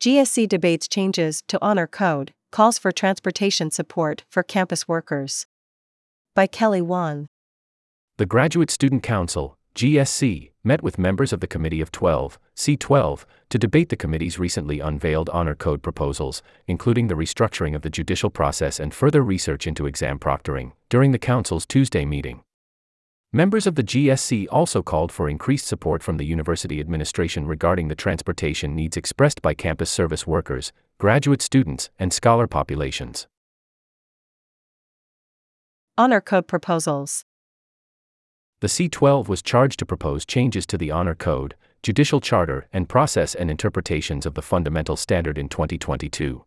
GSC debates changes to Honor Code, calls for transportation support for campus workers. By Kelly Wong. The Graduate Student Council, GSC, met with members of the Committee of 12, C12, to debate the committee's recently unveiled Honor Code proposals, including the restructuring of the judicial process and further research into exam proctoring, during the Council's Tuesday meeting. Members of the GSC also called for increased support from the university administration regarding the transportation needs expressed by campus service workers, graduate students, and scholar populations. Honor Code proposals. The C12 was charged to propose changes to the Honor Code, Judicial Charter, and process and interpretations of the Fundamental Standard in 2022.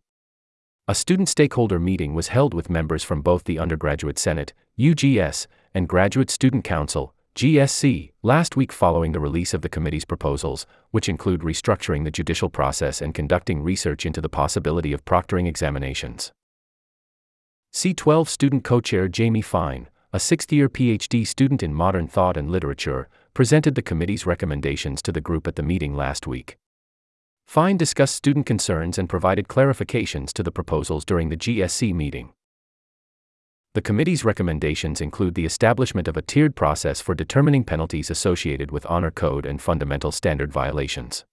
A student stakeholder meeting was held with members from both the Undergraduate Senate, UGS, and Graduate Student Council, GSC, last week following the release of the committee's proposals, which include restructuring the judicial process and conducting research into the possibility of proctoring examinations. C12 student co chair Jamie Fine, a sixth year PhD student in modern thought and literature, presented the committee's recommendations to the group at the meeting last week. Fine discussed student concerns and provided clarifications to the proposals during the GSC meeting. The committee's recommendations include the establishment of a tiered process for determining penalties associated with honor code and fundamental standard violations.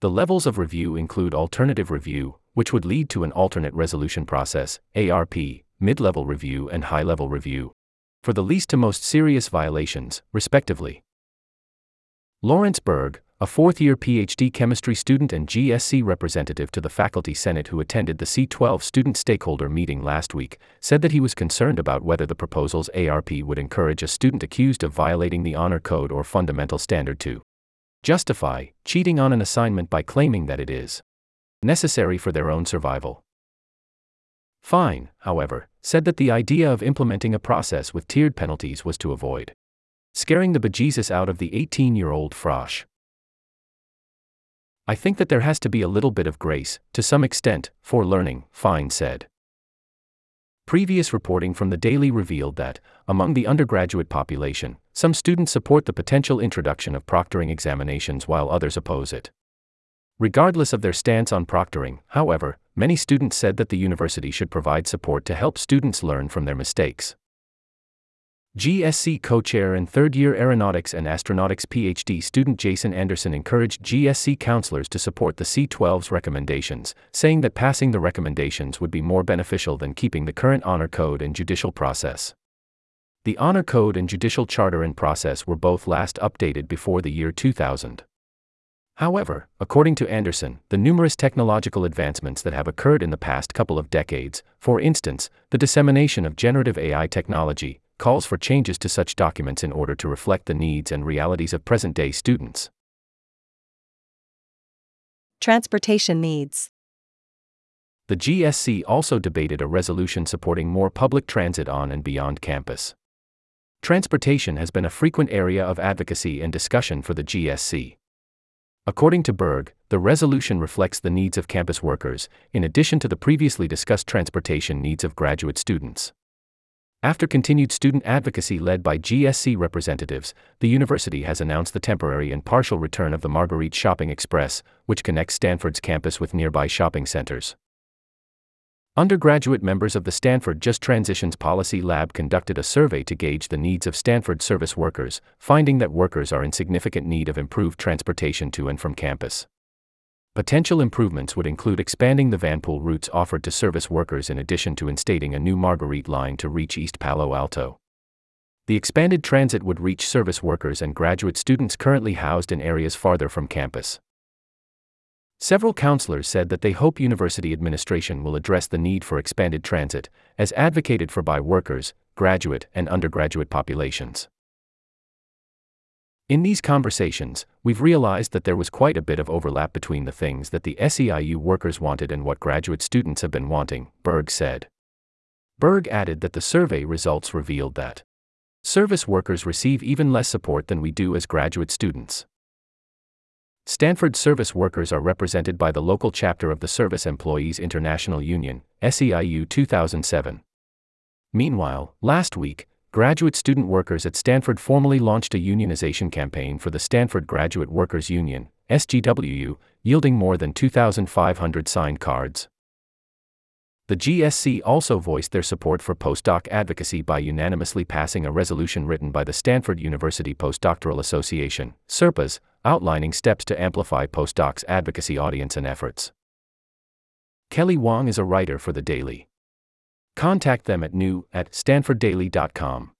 The levels of review include alternative review, which would lead to an alternate resolution process, ARP, mid level review, and high level review, for the least to most serious violations, respectively. Lawrence Berg, a fourth year PhD chemistry student and GSC representative to the Faculty Senate who attended the C12 student stakeholder meeting last week, said that he was concerned about whether the proposal's ARP would encourage a student accused of violating the Honor Code or Fundamental Standard to justify cheating on an assignment by claiming that it is necessary for their own survival. Fine, however, said that the idea of implementing a process with tiered penalties was to avoid scaring the bejesus out of the 18 year old Frosh. I think that there has to be a little bit of grace, to some extent, for learning, Fine said. Previous reporting from the Daily revealed that, among the undergraduate population, some students support the potential introduction of proctoring examinations while others oppose it. Regardless of their stance on proctoring, however, many students said that the university should provide support to help students learn from their mistakes. GSC co chair and third year aeronautics and astronautics PhD student Jason Anderson encouraged GSC councilors to support the C12's recommendations, saying that passing the recommendations would be more beneficial than keeping the current honor code and judicial process. The honor code and judicial charter and process were both last updated before the year 2000. However, according to Anderson, the numerous technological advancements that have occurred in the past couple of decades, for instance, the dissemination of generative AI technology, calls for changes to such documents in order to reflect the needs and realities of present day students. Transportation needs. The GSC also debated a resolution supporting more public transit on and beyond campus. Transportation has been a frequent area of advocacy and discussion for the GSC. According to Berg, the resolution reflects the needs of campus workers, in addition to the previously discussed transportation needs of graduate students. After continued student advocacy led by GSC representatives, the university has announced the temporary and partial return of the Marguerite Shopping Express, which connects Stanford's campus with nearby shopping centers. Undergraduate members of the Stanford Just Transitions Policy Lab conducted a survey to gauge the needs of Stanford service workers, finding that workers are in significant need of improved transportation to and from campus. Potential improvements would include expanding the Vanpool routes offered to service workers in addition to instating a new Marguerite line to reach East Palo Alto. The expanded transit would reach service workers and graduate students currently housed in areas farther from campus. Several councilors said that they hope university administration will address the need for expanded transit, as advocated for by workers, graduate, and undergraduate populations. In these conversations, we've realized that there was quite a bit of overlap between the things that the SEIU workers wanted and what graduate students have been wanting, Berg said. Berg added that the survey results revealed that service workers receive even less support than we do as graduate students. Stanford service workers are represented by the local chapter of the Service Employees International Union, SEIU 2007. Meanwhile, last week, graduate student workers at Stanford formally launched a unionization campaign for the Stanford Graduate Workers Union, SGWU, yielding more than 2,500 signed cards. The GSC also voiced their support for postdoc advocacy by unanimously passing a resolution written by the Stanford University Postdoctoral Association, SURPAS, outlining steps to amplify postdocs' advocacy audience and efforts. Kelly Wong is a writer for The Daily. Contact them at new at stanforddaily.com.